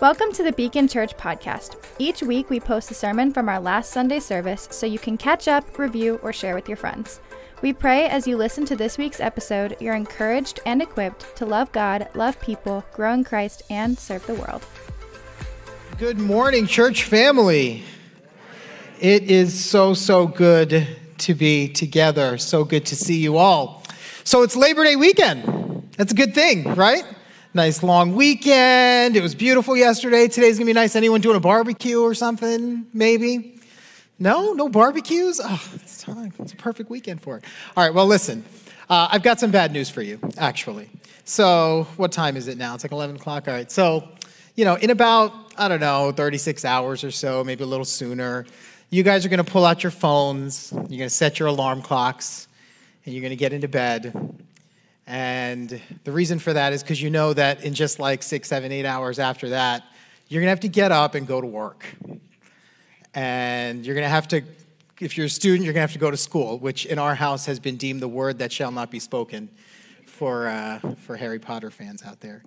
Welcome to the Beacon Church podcast. Each week we post a sermon from our last Sunday service so you can catch up, review, or share with your friends. We pray as you listen to this week's episode, you're encouraged and equipped to love God, love people, grow in Christ, and serve the world. Good morning, church family. It is so, so good to be together. So good to see you all. So it's Labor Day weekend. That's a good thing, right? Nice long weekend. It was beautiful yesterday. Today's gonna be nice. Anyone doing a barbecue or something? Maybe? No? No barbecues? Oh, it's time. It's a perfect weekend for it. All right, well, listen. Uh, I've got some bad news for you, actually. So, what time is it now? It's like 11 o'clock. All right, so, you know, in about, I don't know, 36 hours or so, maybe a little sooner, you guys are gonna pull out your phones, you're gonna set your alarm clocks, and you're gonna get into bed and the reason for that is because you know that in just like six, seven, eight hours after that, you're to have to get up and go to work. And you're to have to, if you're a student, you're to have to go to school, which in our house has been deemed the word that shall not be spoken for, uh, for Harry Potter fans out there,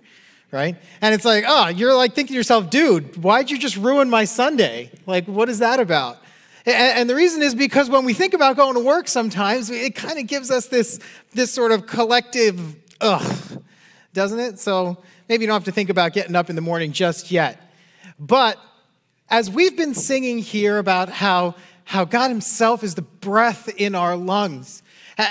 right? And it's like, oh, you're like thinking to yourself, dude, why'd you just ruin my Sunday? Like, what is that about? And the reason is because when we think about going to work sometimes, it kind of gives us this, this sort of collective ugh, doesn't it? So maybe you don't have to think about getting up in the morning just yet. But as we've been singing here about how, how God Himself is the breath in our lungs,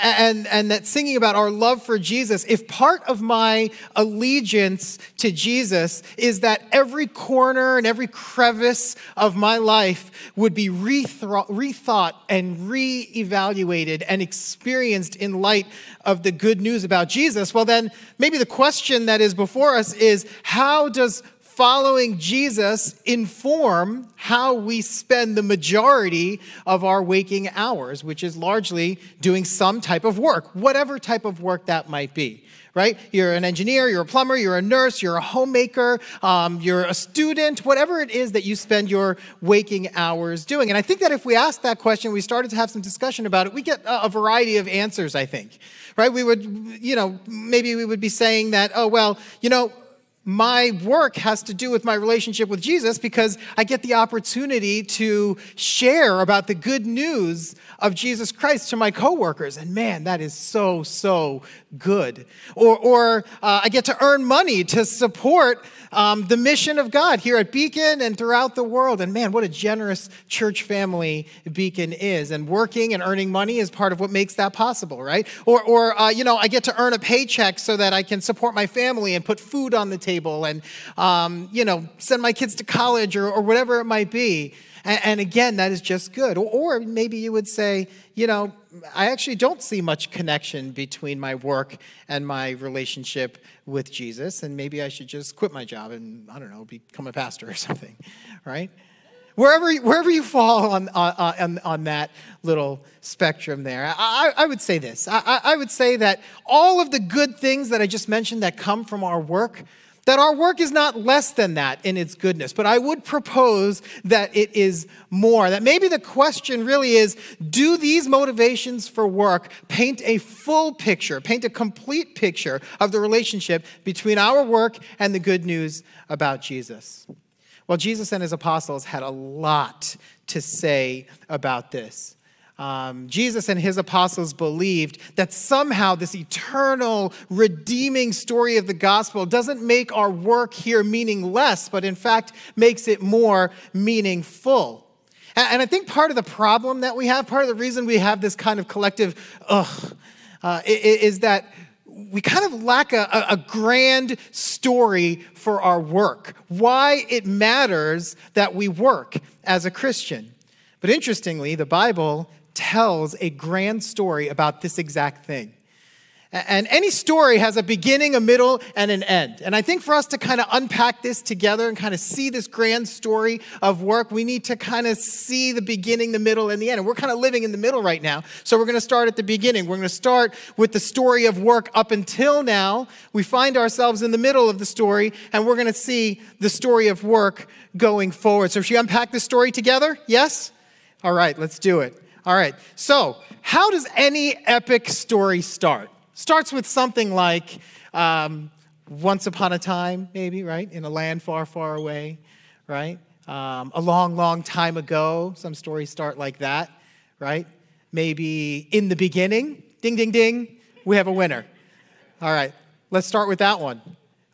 and, and that singing about our love for Jesus, if part of my allegiance to Jesus is that every corner and every crevice of my life would be rethought and reevaluated and experienced in light of the good news about Jesus, well, then maybe the question that is before us is how does following Jesus inform how we spend the majority of our waking hours, which is largely doing some type of work, whatever type of work that might be. Right? You're an engineer, you're a plumber, you're a nurse, you're a homemaker, um, you're a student, whatever it is that you spend your waking hours doing. And I think that if we asked that question, we started to have some discussion about it, we get a variety of answers, I think. Right? We would, you know, maybe we would be saying that, oh, well, you know, my work has to do with my relationship with Jesus because I get the opportunity to share about the good news of Jesus Christ to my coworkers. And man, that is so, so good. Or, or uh, I get to earn money to support um, the mission of God here at Beacon and throughout the world. And man, what a generous church family Beacon is. And working and earning money is part of what makes that possible, right? Or, or uh, you know, I get to earn a paycheck so that I can support my family and put food on the table and, um, you know, send my kids to college or, or whatever it might be. And, and again, that is just good. Or, or maybe you would say, you know, I actually don't see much connection between my work and my relationship with Jesus, and maybe I should just quit my job and, I don't know, become a pastor or something, right? Wherever, wherever you fall on, on, on that little spectrum there, I, I would say this. I, I would say that all of the good things that I just mentioned that come from our work, that our work is not less than that in its goodness, but I would propose that it is more. That maybe the question really is do these motivations for work paint a full picture, paint a complete picture of the relationship between our work and the good news about Jesus? Well, Jesus and his apostles had a lot to say about this um, Jesus and his apostles believed that somehow this eternal, redeeming story of the gospel doesn't make our work here meaningless, but in fact makes it more meaningful. And, and I think part of the problem that we have, part of the reason we have this kind of collective ugh, uh, is that we kind of lack a, a, grand story for our work, why it matters that we work as a Christian. But interestingly, the Bible tells a grand story about this exact thing. And any story has a beginning, a middle, and an end. And I think for us to kind of unpack this together and kind of see this grand story of work, we need to kind of see the beginning, the middle, and the end. And we're kind of living in the middle right now. So we're going to start at the beginning. We're going to start with the story of work up until now. We find ourselves in the middle of the story, and we're going to see the story of work going forward. So should we unpack this story together? Yes? All right, let's do it. All right. So, how does any epic story start? Starts with something like, um, once upon a time, maybe, right? In a land far, far away, right? Um, a long, long time ago. Some stories start like that, right? Maybe in the beginning, ding, ding, ding, we have a winner. All right, let's start with that one.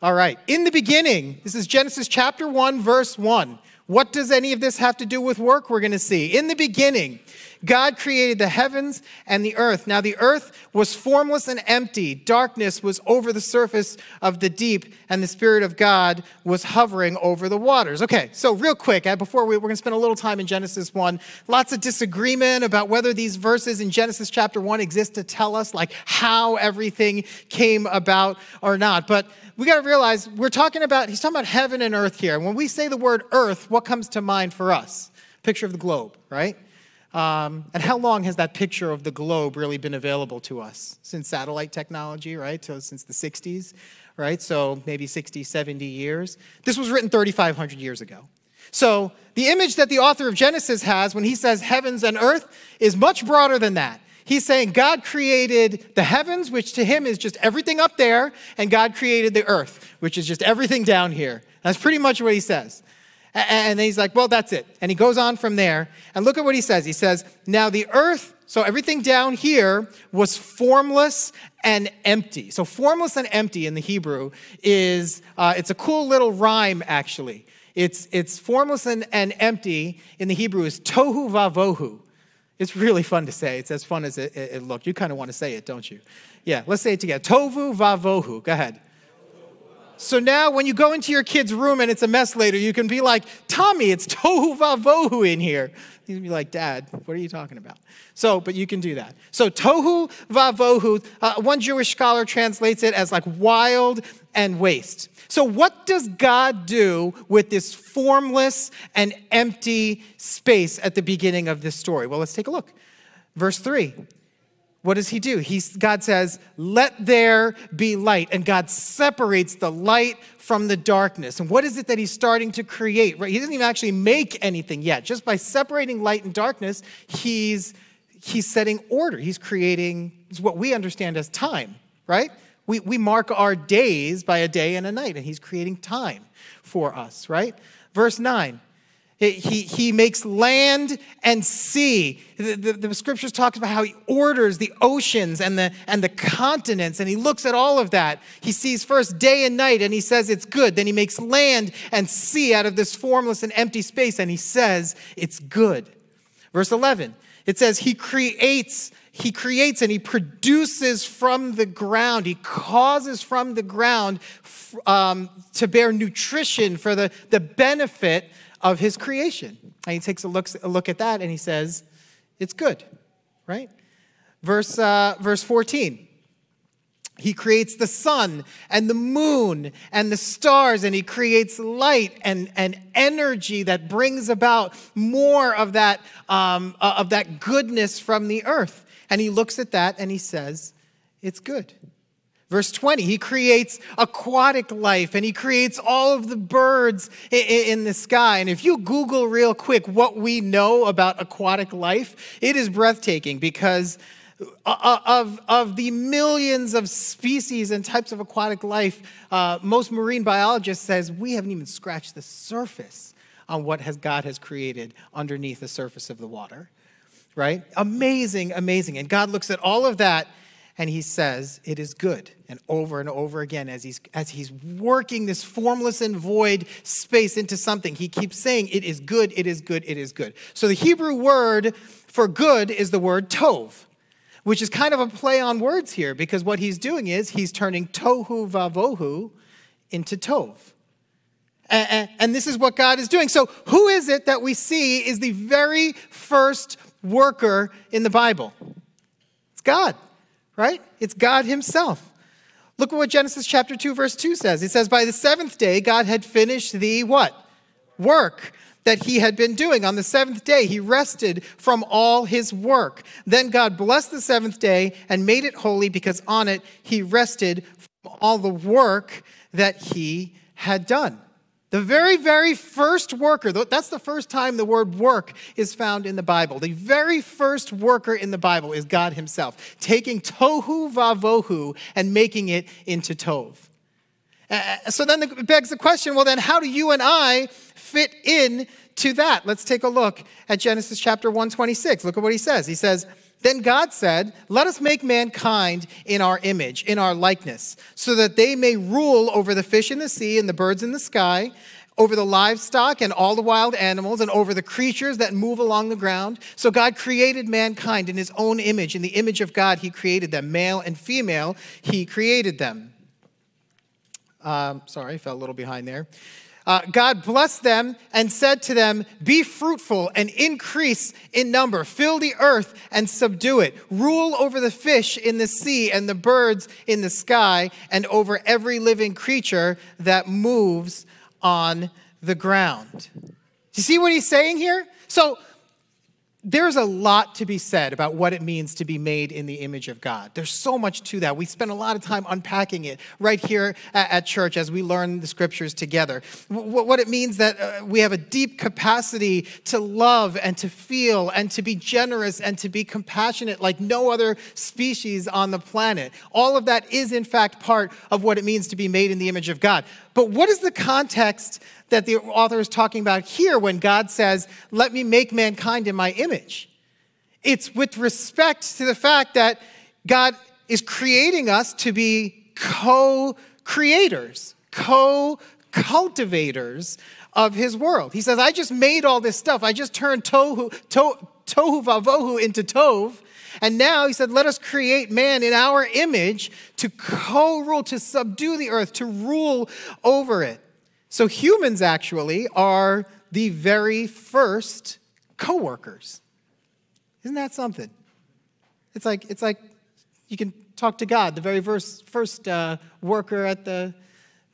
All right, in the beginning, this is Genesis chapter 1, verse 1. What does any of this have to do with work? We're going to see. In the beginning, God created the heavens and the earth. Now, the earth was formless and empty. Darkness was over the surface of the deep, and the Spirit of God was hovering over the waters. Okay, so real quick, uh, before we, we're going to spend a little time in Genesis 1, lots of disagreement about whether these verses in Genesis chapter 1 exist to tell us, like, how everything came about or not. But we got to realize we're talking about, he's talking about heaven and earth here. And when we say the word earth, what comes to mind for us? Picture of the globe, right? Um, and how long has that picture of the globe really been available to us? Since satellite technology, right? So since the 60s, right? So maybe 60, 70 years. This was written 3,500 years ago. So the image that the author of Genesis has when he says heavens and earth is much broader than that. He's saying God created the heavens, which to him is just everything up there, and God created the earth, which is just everything down here. That's pretty much what he says. And then he's like, well, that's it. And he goes on from there. And look at what he says. He says, now the earth, so everything down here was formless and empty. So formless and empty in the Hebrew is, uh, it's a cool little rhyme, actually. It's, it's formless and, and empty in the Hebrew is tohu vavohu. It's really fun to say. It's as fun as it, it, it looked. You kind of want to say it, don't you? Yeah, let's say it together. tohu vavohu. Go ahead. So now when you go into your kid's room and it's a mess later, you can be like, Tommy, it's tohu vavohu in here. Gonna be like, Dad, what are you talking about? So, but you can do that. So tohu vavohu, uh, one Jewish scholar translates it as like wild and waste. So what does God do with this formless and empty space at the beginning of this story? Well, let's take a look. Verse 3 what does he do? He's, God says, Let there be light. And God separates the light from the darkness. And what is it that he's starting to create? Right? He doesn't even actually make anything yet. Just by separating light and darkness, he's, he's setting order. He's creating what we understand as time, right? We, we mark our days by a day and a night, and he's creating time for us, right? Verse 9 he, he makes land and sea. The, the, the, scriptures talk about how he orders the oceans and the, and the continents, and he looks at all of that. He sees first day and night, and he says it's good. Then he makes land and sea out of this formless and empty space, and he says it's good. Verse 11, it says he creates he creates and he produces from the ground. He causes from the ground um, to bear nutrition for the, the benefit of his creation. And he takes a look, a look at that and he says, it's good, right? Verse, uh, verse 14. He creates the sun and the moon and the stars, and he creates light and, and energy that brings about more of that, um, uh, of that goodness from the earth. And he looks at that and he says, It's good. Verse 20, he creates aquatic life and he creates all of the birds in the sky. And if you Google real quick what we know about aquatic life, it is breathtaking because uh, uh, of, of the millions of species and types of aquatic life, uh, most marine biologists says we haven't even scratched the surface on what has God has created underneath the surface of the water. Right? Amazing, amazing. And God looks at all of that and he says it is good and over and over again as he's as he's working this formless and void space into something he keeps saying it is good it is good it is good so the hebrew word for good is the word tov which is kind of a play on words here because what he's doing is he's turning tohu vavohu into tov and, and this is what God is doing. So, who is it that we see is the very first worker in the Bible? It's God right? It's God Himself. Look at what Genesis chapter 2, verse 2 says. It says, By the seventh day, God had finished the what? Work that he had been doing. On the seventh day, he rested from all his work. Then God blessed the seventh day and made it holy because on it he rested from all the work that he had done. The very, very first worker, that's the first time the word work is found in the Bible. The very first worker in the Bible is God Himself, taking tohu vavohu and making it into tov. Uh, so then it begs the question well, then how do you and I fit in to that? Let's take a look at Genesis chapter 126. Look at what he says. He says, then God said, Let us make mankind in our image, in our likeness, so that they may rule over the fish in the sea and the birds in the sky, over the livestock and all the wild animals, and over the creatures that move along the ground. So God created mankind in his own image. In the image of God, he created them. Male and female, he created them. Um, sorry, I fell a little behind there. Uh, God blessed them and said to them, Be fruitful and increase in number, fill the earth and subdue it, rule over the fish in the sea and the birds in the sky, and over every living creature that moves on the ground. You see what he's saying here? So, there's a lot to be said about what it means to be made in the image of God. There's so much to that. We spend a lot of time unpacking it right here at, church as we learn the scriptures together. What it means that uh, we have a deep capacity to love and to feel and to be generous and to be compassionate like no other species on the planet. All of that is, in fact, part of what it means to be made in the image of God. But what is the context that the author is talking about here when God says, Let me make mankind in my image. It's with respect to the fact that God is creating us to be co creators, co cultivators of his world. He says, I just made all this stuff. I just turned tohu, to, tohu vavohu into tov. And now he said, let us create man in our image to co rule, to subdue the earth, to rule over it. So humans actually are the very first coworkers. Isn't that something? It's like it's like you can talk to God, the very first first uh, worker at the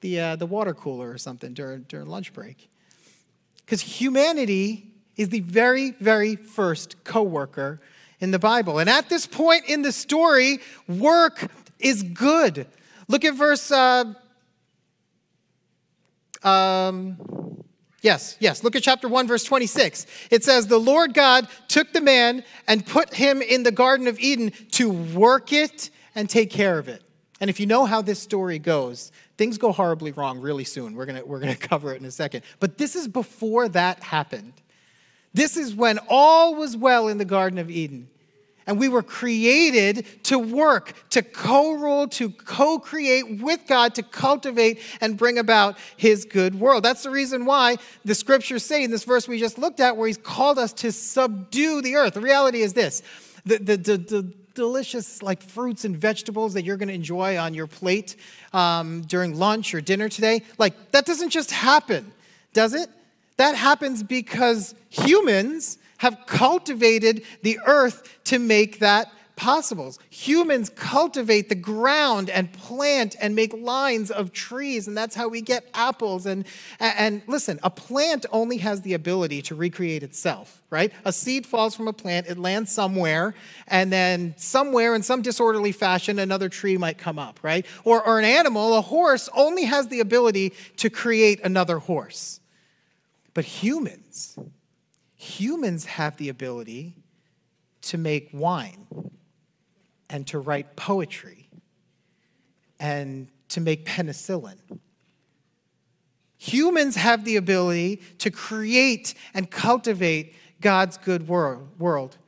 the uh, the water cooler or something during during lunch break. Because humanity is the very very first coworker in the Bible, and at this point in the story, work is good. Look at verse. Uh, um, yes, yes. Look at chapter 1, verse 26. It says, The Lord God took the man and put him in the Garden of Eden to work it and take care of it. And if you know how this story goes, things go horribly wrong really soon. We're going we're going to cover it in a second. But this is before that happened. This is when all was well in the Garden of Eden. And we were created to work, to co rule, to co create with God, to cultivate and bring about His good world. That's the reason why the scriptures say in this verse we just looked at, where He's called us to subdue the earth. The reality is this the, the, the, the delicious like fruits and vegetables that you're going to enjoy on your plate um, during lunch or dinner today, like that doesn't just happen, does it? That happens because humans have cultivated the earth to make that possible. Humans cultivate the ground and plant and make lines of trees, and that's how we get apples. And, and listen, a plant only has the ability to recreate itself, right? A seed falls from a plant, it lands somewhere, and then somewhere in some disorderly fashion, another tree might come up, right? Or, or an animal, a horse, only has the ability to create another horse. But humans, humans have the ability to make wine and to write poetry and to make penicillin. Humans have the ability to create and cultivate God's good world.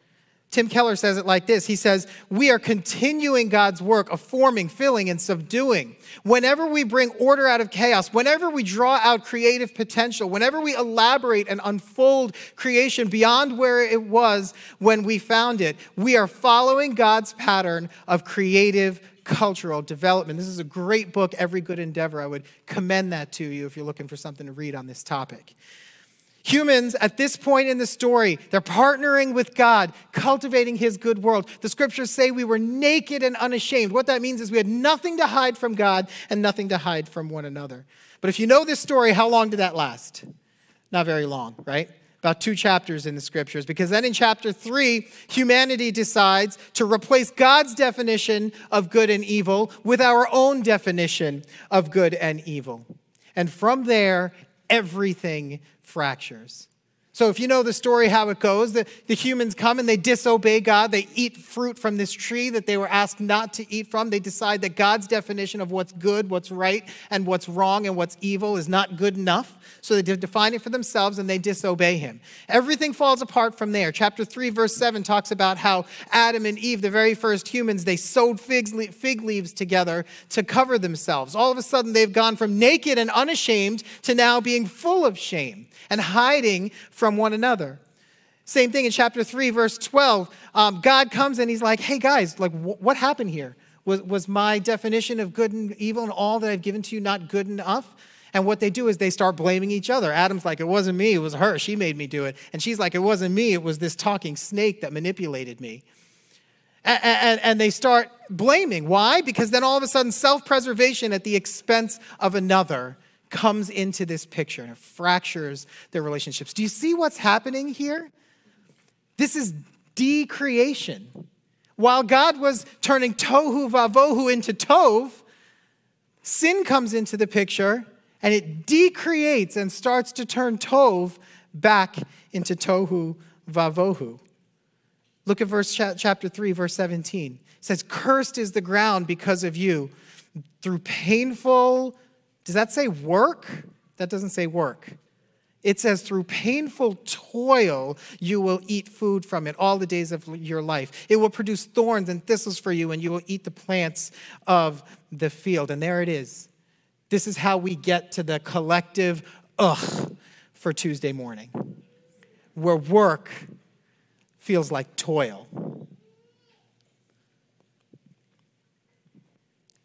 Tim Keller says it like this He says, We are continuing God's work of forming, filling, and subduing. Whenever we bring order out of chaos, whenever we draw out creative potential, whenever we elaborate and unfold creation beyond where it was when we found it, we are following God's pattern of creative cultural development. This is a great book, Every Good Endeavor. I would commend that to you if you're looking for something to read on this topic. Humans at this point in the story, they're partnering with God, cultivating his good world. The scriptures say we were naked and unashamed. What that means is we had nothing to hide from God and nothing to hide from one another. But if you know this story, how long did that last? Not very long, right? About two chapters in the scriptures, because then in chapter three, humanity decides to replace God's definition of good and evil with our own definition of good and evil. And from there, everything fractures. So, if you know the story, how it goes, the, the humans come and they disobey God. They eat fruit from this tree that they were asked not to eat from. They decide that God's definition of what's good, what's right, and what's wrong and what's evil is not good enough. So, they define it for themselves and they disobey Him. Everything falls apart from there. Chapter 3, verse 7 talks about how Adam and Eve, the very first humans, they sewed fig, fig leaves together to cover themselves. All of a sudden, they've gone from naked and unashamed to now being full of shame and hiding from one another. Same thing in chapter 3, verse 12. Um, God comes and he's like, hey guys, like, wh- what happened here? Was, was my definition of good and evil and all that I've given to you not good enough? And what they do is they start blaming each other. Adam's like, it wasn't me, it was her. She made me do it. And she's like, it wasn't me, it was this talking snake that manipulated me. And, and, and they start blaming. Why? Because then all of a sudden, self preservation at the expense of another comes into this picture and it fractures their relationships. Do you see what's happening here? This is decreation. While God was turning tohu vavohu into tov, sin comes into the picture and it decreates and starts to turn tov back into tohu vavohu. Look at verse chapter 3 verse 17. It says cursed is the ground because of you through painful does that say work? That doesn't say work. It says, through painful toil, you will eat food from it all the days of your life. It will produce thorns and thistles for you, and you will eat the plants of the field. And there it is. This is how we get to the collective ugh for Tuesday morning, where work feels like toil.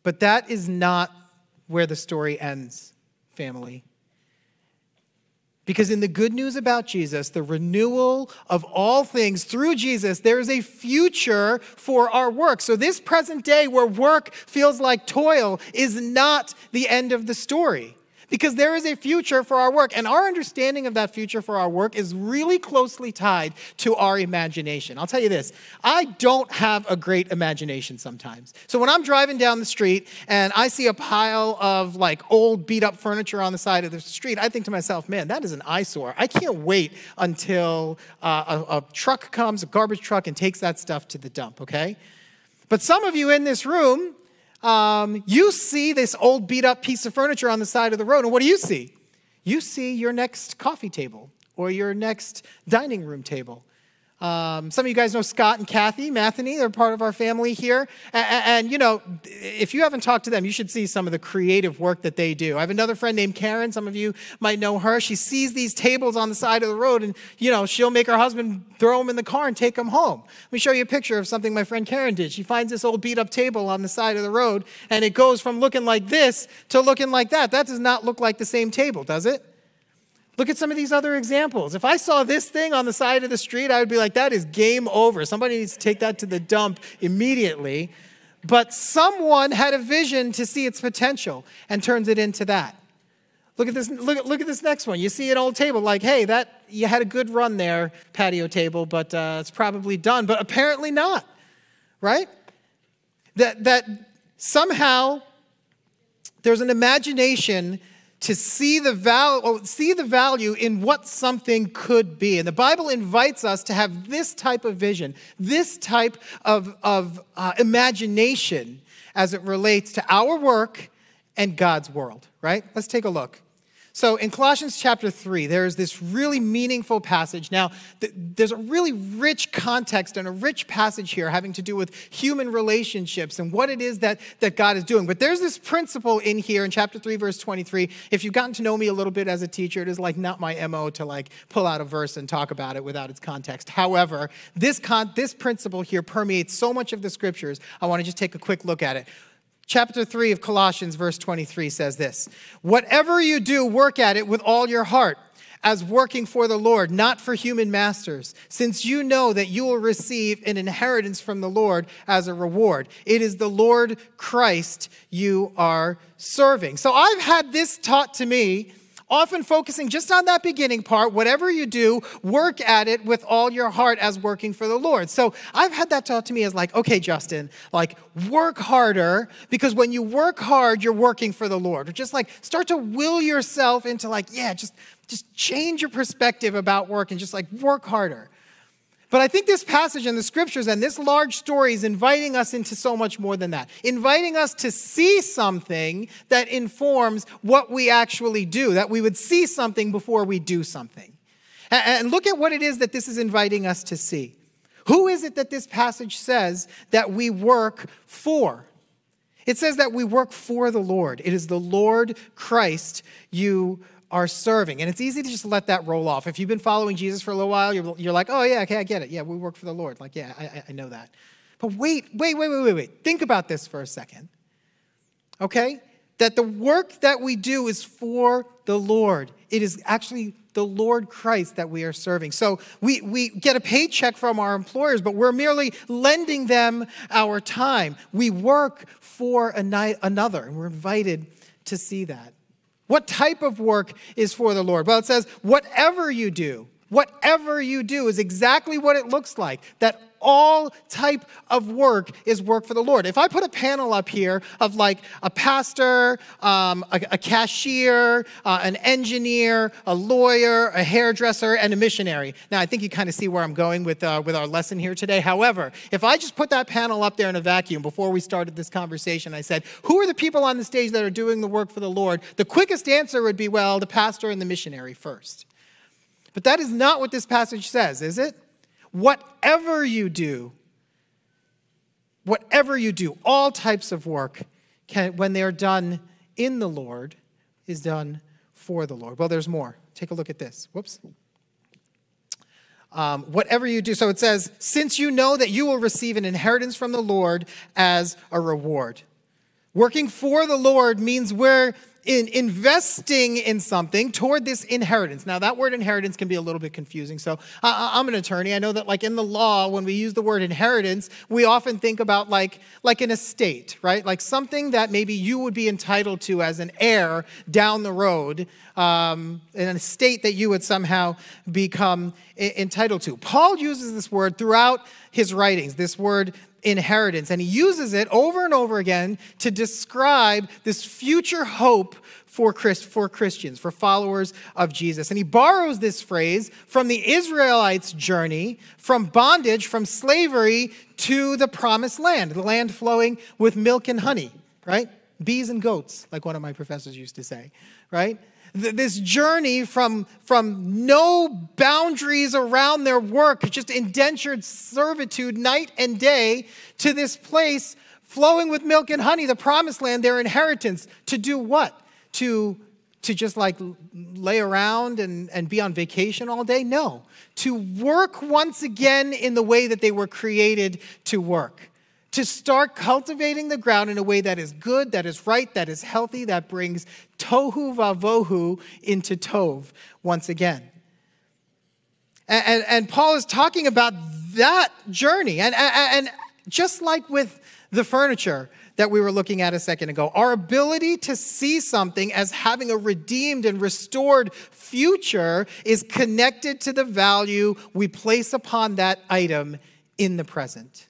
But that is not where the story ends, family. Because in the good news about Jesus, the renewal of all things through Jesus, there is a future for our work. So, this present day where work feels like toil is not the end of the story because there is a future for our work. And our understanding of that future for our work is really closely tied to our imagination. I'll tell you this I don't have a great imagination sometimes. So when I'm driving down the street and I see a pile of like old beat up furniture on the side of the street, I think to myself, man, that is an eyesore. I can't wait until uh, a, a truck comes, a garbage truck, and takes that stuff to the dump, okay? But some of you in this room, um, you see this old beat up piece of furniture on the side of the road, and what do you see? You see your next coffee table or your next dining room table. Um, some of you guys know Scott and Kathy Matheny. They're part of our family here. And, and, you know, if you haven't talked to them, you should see some of the creative work that they do. I have another friend named Karen. Some of you might know her. She sees these tables on the side of the road and, you know, she'll make her husband throw them in the car and take them home. Let me show you a picture of something my friend Karen did. She finds this old beat up table on the side of the road and it goes from looking like this to looking like that. That does not look like the same table, does it? Look at some of these other examples. If I saw this thing on the side of the street, I would be like, that is game over. Somebody needs to take that to the dump immediately. But someone had a vision to see its potential and turns it into that. Look at this, look look at this next one. You see an old table, like, hey, that you had a good run there, patio table, but uh, it's probably done. But apparently not, right? That, that somehow there's an imagination to see the, val- see the value in what something could be. And the Bible invites us to have this type of vision, this type of, of uh, imagination as it relates to our work and God's world, right? Let's take a look. So in Colossians chapter 3, there's this really meaningful passage. Now, th- there's a really rich context and a rich passage here having to do with human relationships and what it is that, that God is doing. But there's this principle in here in chapter 3, verse 23. If you've gotten to know me a little bit as a teacher, it is like not my MO to like pull out a verse and talk about it without its context. However, this, con- this principle here permeates so much of the scriptures. I want to just take a quick look at it. Chapter 3 of Colossians, verse 23 says this Whatever you do, work at it with all your heart, as working for the Lord, not for human masters, since you know that you will receive an inheritance from the Lord as a reward. It is the Lord Christ you are serving. So I've had this taught to me often focusing just on that beginning part. Whatever you do, work at it with all your heart as working for the Lord. So I've had that taught to me as like, okay, Justin, like work harder because when you work hard, you're working for the Lord. Or just like start to will yourself into like, yeah, just just change your perspective about work and just like work harder. But I think this passage in the scriptures and this large story is inviting us into so much more than that, inviting us to see something that informs what we actually do, that we would see something before we do something. And look at what it is that this is inviting us to see. Who is it that this passage says that we work for? It says that we work for the Lord. It is the Lord Christ you are serving. And it's easy to just let that roll off. If you've been following Jesus for a little while, you're, you're like, oh, yeah, okay, I get it. Yeah, we work for the Lord. Like, yeah, I, I know that. But wait, wait, wait, wait, wait, wait. Think about this for a second. Okay? That the work that we do is for the Lord. It is actually the Lord Christ that we are serving. So we, we get a paycheck from our employers, but we're merely lending them our time. We work for another, and we're invited to see that. What type of work is for the Lord? Well, it says, whatever you do, whatever you do is exactly what it looks like. That all type of work is work for the Lord. If I put a panel up here of like a pastor, um, a, a, cashier, uh, an engineer, a lawyer, a hairdresser, and a missionary. Now, I think you kind of see where I'm going with, uh, with our lesson here today. However, if I just put that panel up there in a vacuum before we started this conversation, I said, Who are the people on the stage that are doing the work for the Lord? The quickest answer would be, Well, the pastor and the missionary first. But that is not what this passage says, is it? Whatever you do, whatever you do, all types of work, can, when they're done in the Lord, is done for the Lord. Well, there's more. Take a look at this. Whoops. Um, whatever you do. So it says, since you know that you will receive an inheritance from the Lord as a reward. Working for the Lord means we're in investing in something toward this inheritance. Now, that word inheritance can be a little bit confusing. So, I'm an attorney. I know that, like in the law, when we use the word inheritance, we often think about like like an estate, right? Like something that maybe you would be entitled to as an heir down the road, um, an estate that you would somehow become entitled to. Paul uses this word throughout his writings. This word inheritance. And he uses it over and over again to describe this future hope for, Christ, for Christians, for followers of Jesus. And he borrows this phrase from the Israelites' journey from bondage, from slavery to the promised land, the land flowing with milk and honey, right? Bees and goats, like one of my professors used to say, right? This journey from, from no boundaries around their work, just indentured servitude night and day, to this place flowing with milk and honey, the promised land, their inheritance. To do what? To, to just like lay around and, and be on vacation all day? No. To work once again in the way that they were created to work to start cultivating the ground in a way that is good, that is right, that is healthy, that brings tohu vavohu into tov once again. And, and, and Paul is talking about that journey. And, and, and just like with the furniture that we were looking at a second ago, our ability to see something as having a redeemed and restored future is connected to the value we place upon that item in the present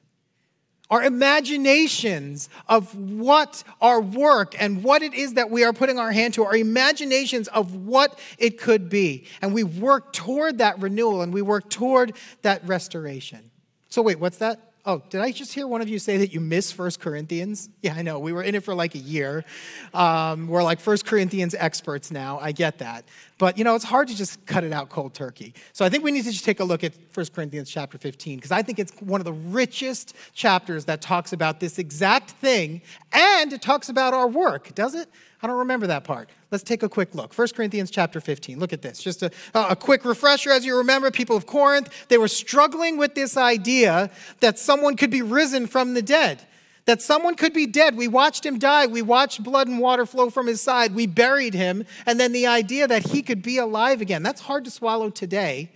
our imaginations of what our work and what it is that we are putting our hand to, our imaginations of what it could be. And we work toward that renewal and we work toward that restoration. So, wait, what's that? Oh, did I just hear one of you say that you miss First Corinthians? Yeah, I know. We were in it for like a year. Um, we're like First Corinthians experts now. I get that. But, you know, it's hard to just cut it out cold turkey. So I think we need to just take a look at First Corinthians chapter 15, because I think it's one of the richest chapters that talks about this exact thing, and it talks about our work, does it? I don't remember that part. Let's take a quick look. 1 Corinthians chapter 15. Look at this. Just a, a quick refresher. As you remember, people of Corinth, they were struggling with this idea that someone could be risen from the dead. That someone could be dead. We watched him die. We watched blood and water flow from his side. We buried him. And then the idea that he could be alive again. That's hard to swallow today.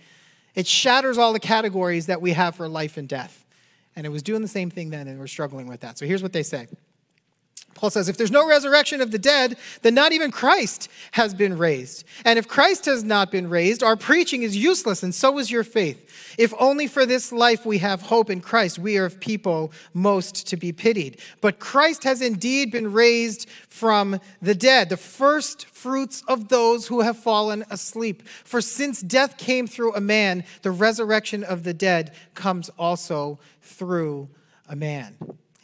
It shatters all the categories that we have for life and death. And it was doing the same thing then, and we're struggling with that. So here's what they say Paul says, if there's no resurrection of the dead, then not even Christ has been raised. And if Christ has not been raised, our preaching is useless, and so is your faith. If only for this life we have hope in Christ, we are of people most to be pitied. But Christ has indeed been raised from the dead, the first fruits of those who have fallen asleep. For since death came through a man, the resurrection of the dead comes also through a man.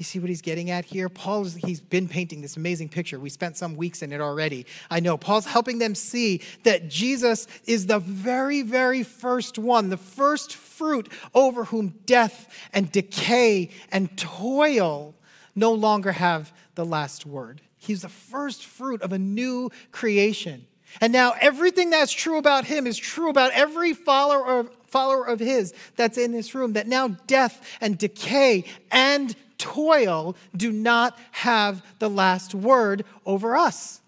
You see what he's getting at here? Paul, he's been painting this amazing picture. We spent some weeks in it already. I know. Paul's helping them see that Jesus is the very, very first one, the first fruit over whom death and decay and toil no longer have the last word. He's the first fruit of a new creation. And now everything that's true about him is true about every follower of, follower of his that's in this room. That now death and decay and toil do not have the last word over us.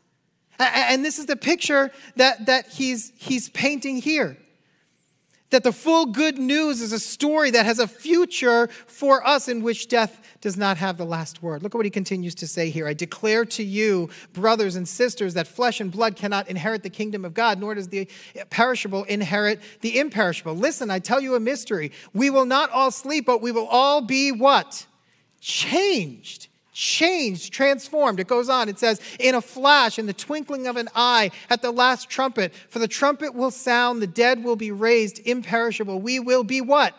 And this is the picture that, that he's, he's painting here. That the full good news is a story that has a future for us in which death does not have the last word. Look at what he continues to say here. I declare to you, brothers and sisters, that flesh and blood cannot inherit the kingdom of God, nor does the perishable inherit the imperishable. Listen, I tell you a mystery. We will not all sleep, but we will all be what? Changed changed, transformed. It goes on. It says, in a flash, in the twinkling of an eye, at the last trumpet. For the trumpet will sound, the dead will be raised, imperishable. We will be what?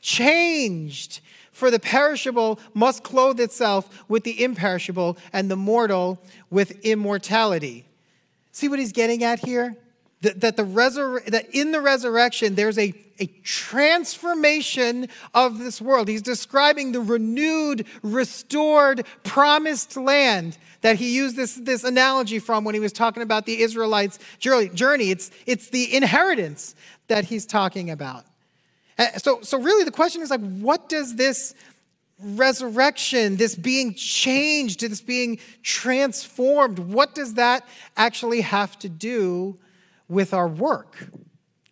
Changed. For the perishable must clothe itself with the imperishable, and the mortal with immortality. See what he's getting at here? That, that, the resur- that in the resurrection, there's a, a transformation of this world. He's describing the renewed, restored, promised land that he used this, this analogy from when he was talking about the Israelites' journey. It's, it's the inheritance that he's talking about. Uh, so, so really the question is like, what does this resurrection, this being changed, this being transformed, what does that actually have to do with our work.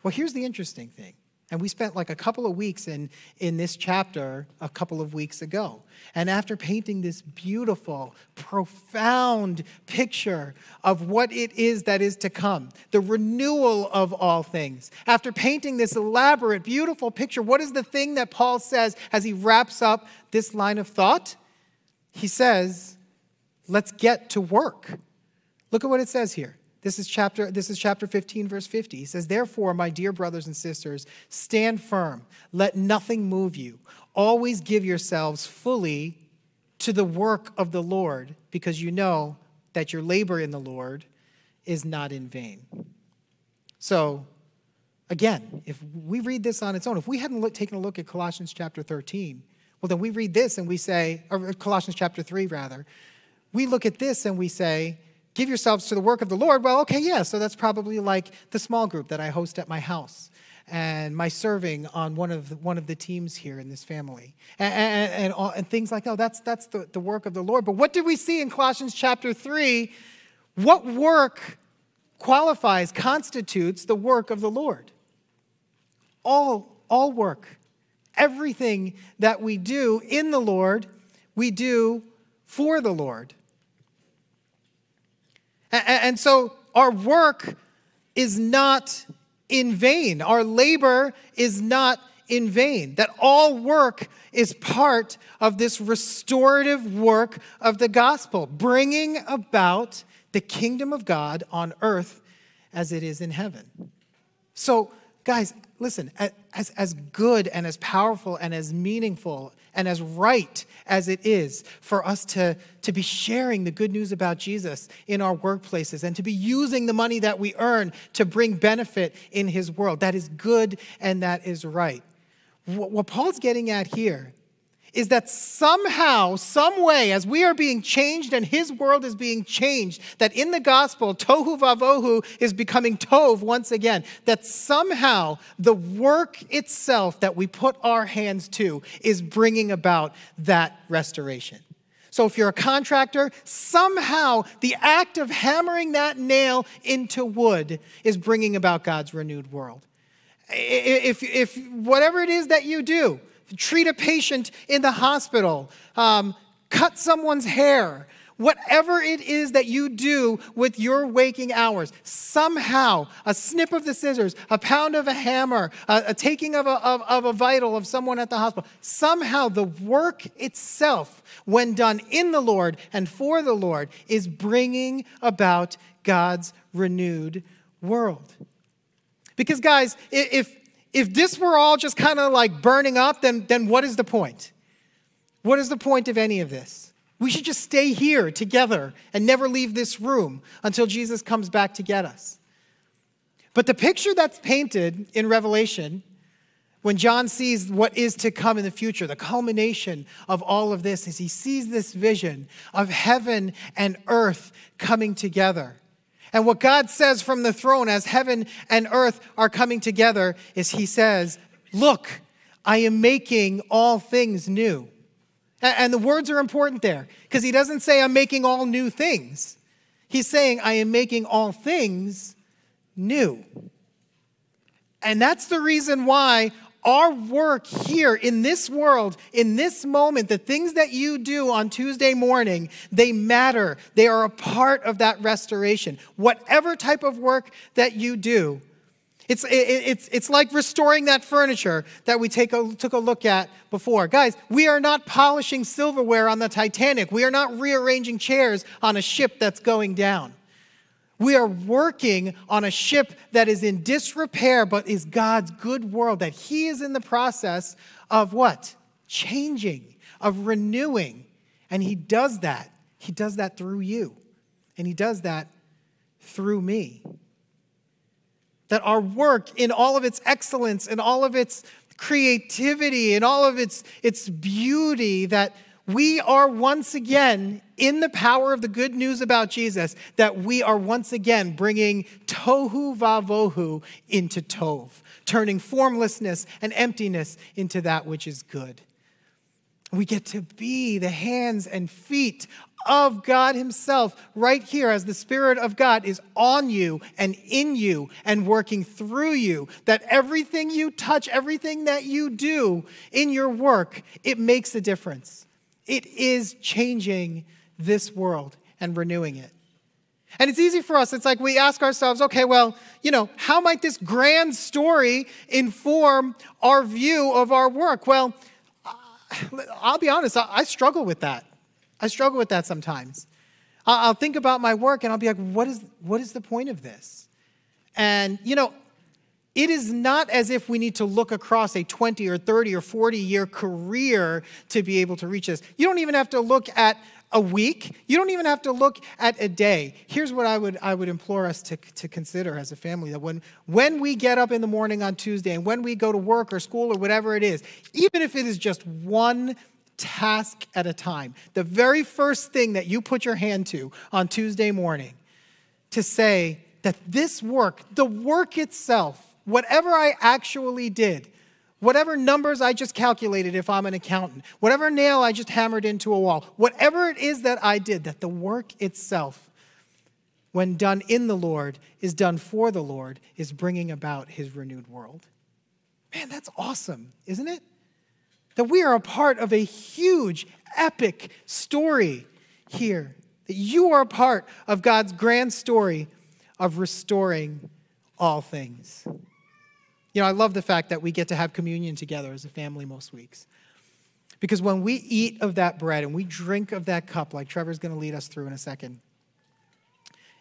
Well, here's the interesting thing. And we spent like a couple of weeks in, in this chapter a couple of weeks ago. And after painting this beautiful, profound picture of what it is that is to come, the renewal of all things, after painting this elaborate, beautiful picture, what is the thing that Paul says as he wraps up this line of thought? He says, Let's get to work. Look at what it says here. This is chapter this is chapter 15 verse 50. He says, "Therefore, my dear brothers and sisters, stand firm. Let nothing move you. Always give yourselves fully to the work of the Lord, because you know that your labor in the Lord is not in vain." So, again, if we read this on its own, if we hadn't look, taken a look at Colossians chapter 13, well, then we read this and we say, or Colossians chapter 3, rather, we look at this and we say, give yourselves to the work of the Lord. Well, okay, yeah, so that's probably like the small group that I host at my house and my serving on one of the, one of the teams here in this family and, and, and, all, and things like that. Oh, that's, that's the, the work of the Lord. But what did we see in Colossians chapter 3? What work qualifies, constitutes the work of the Lord? All, all work. Everything that we do in the Lord, we do for the Lord. And so our work is not in vain. Our labor is not in vain. That all work is part of this restorative work of the gospel, bringing about the kingdom of God on earth as it is in heaven. So, guys, listen, as, as good and as powerful and as meaningful and as right as it is for us to, to be sharing the good news about Jesus in our workplaces and to be using the money that we earn to bring benefit in his world. That is good and that is right. What Paul's getting at here is that somehow, some way, as we are being changed and his world is being changed, that in the gospel, tohu vavohu is becoming tov once again, that somehow the work itself that we put our hands to is bringing about that restoration. So if you're a contractor, somehow the act of hammering that nail into wood is bringing about God's renewed world. If, if whatever it is that you do, treat a patient in the hospital, um, cut someone's hair, Whatever it is that you do with your waking hours, somehow a snip of the scissors, a pound of a hammer, a, a taking of a, of, of a vital of someone at the hospital, somehow the work itself, when done in the Lord and for the Lord, is bringing about God's renewed world. Because, guys, if, if this were all just kind of like burning up, then, then what is the point? What is the point of any of this? We should just stay here together and never leave this room until Jesus comes back to get us. But the picture that's painted in Revelation, when John sees what is to come in the future, the culmination of all of this, is he sees this vision of heaven and earth coming together. And what God says from the throne as heaven and earth are coming together is He says, Look, I am making all things new. And the words are important there because He doesn't say, I'm making all new things. He's saying, I am making all things new. And that's the reason why our work here in this world, in this moment, the things that you do on Tuesday morning, they matter. They are a part of that restoration. Whatever type of work that you do, it's, it, it's, it's like restoring that furniture that we take a, took a look at before. Guys, we are not polishing silverware on the Titanic. We are not rearranging chairs on a ship that's going down. We are working on a ship that is in disrepair, but is God's good world, that He is in the process of what? Changing, of renewing. And He does that. He does that through you. And He does that through me. That our work, in all of its excellence, in all of its creativity, in all of its, its beauty, that we are once again in the power of the good news about Jesus, that we are once again bringing tohu vavohu into tov, turning formlessness and emptiness into that which is good. We get to be the hands and feet of God Himself right here as the Spirit of God is on you and in you and working through you. That everything you touch, everything that you do in your work, it makes a difference. It is changing this world and renewing it. And it's easy for us. It's like we ask ourselves, okay, well, you know, how might this grand story inform our view of our work? Well, I'll be honest, I struggle with that. I struggle with that sometimes. I'll think about my work and I'll be like, what is, what is the point of this? And, you know, it is not as if we need to look across a 20 or 30 or 40 year career to be able to reach this. You don't even have to look at a week. You don't even have to look at a day. Here's what I would, I would implore us to, to consider as a family that when, when we get up in the morning on Tuesday and when we go to work or school or whatever it is, even if it is just one task at a time, the very first thing that you put your hand to on Tuesday morning to say that this work, the work itself, whatever I actually did, whatever numbers I just calculated if I'm an accountant, whatever nail I just hammered into a wall, whatever it is that I did, that the work itself, when done in the Lord, is done for the Lord, is bringing about his renewed world. Man, that's awesome, isn't it? That we are a part of a huge, epic story here. That you are a part of God's grand story of restoring all things. You know, I love the fact that we get to have communion together as a family most weeks. Because when we eat of that bread and we drink of that cup, like Trevor's going to lead us through in a second,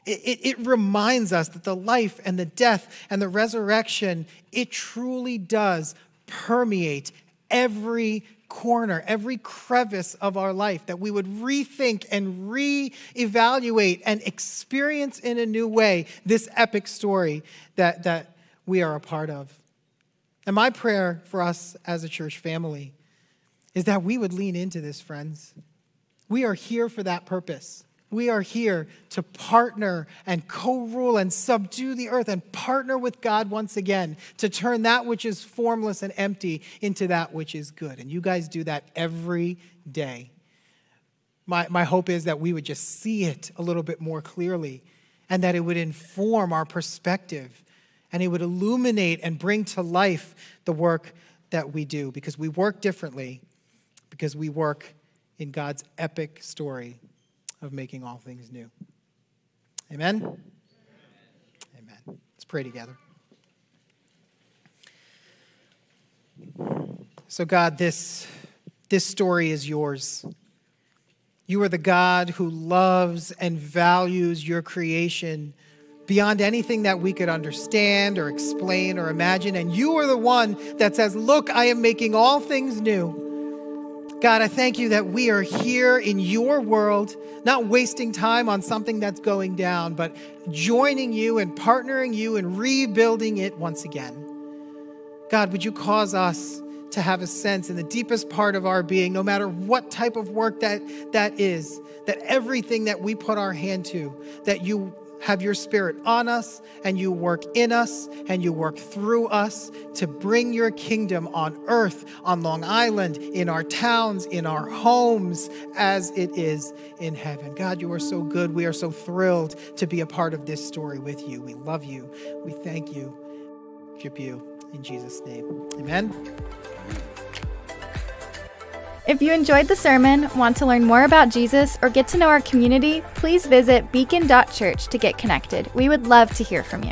it, it, it, reminds us that the life and the death and the resurrection, it truly does permeate every corner, every crevice of our life, that we would rethink and re-evaluate and experience in a new way this epic story that, that we are a part of. And my prayer for us as a church family is that we would lean into this, friends. We are here for that purpose. We are here to partner and co rule and subdue the earth and partner with God once again to turn that which is formless and empty into that which is good. And you guys do that every day. My, my hope is that we would just see it a little bit more clearly and that it would inform our perspective and He would illuminate and bring to life the work that we do because we work differently, because we work in God's epic story of making all things new. Amen? Amen. Let's pray together. So, God, this, this story is yours. You are the God who loves and values your creation beyond anything that we could understand or explain or imagine. And you are the one that says, Look, I am making all things new. God, I thank you that we are here in your world, not wasting time on something that's going down, but joining you and partnering you and rebuilding it once again. God, would you cause us to have a sense in the deepest part of our being, no matter what type of work that, that is, that everything that we put our hand to, that you have your spirit on us and you work in us and you work through us to bring your kingdom on earth, on Long Island, in our towns, in our homes, as it is in heaven. God, you are so good. We are so thrilled to be a part of this story with you. We love you. We thank you. Worship you in Jesus' name. Amen. If you enjoyed the sermon, want to learn more about Jesus, or get to know our community, please visit beacon.church to get connected. We would love to hear from you.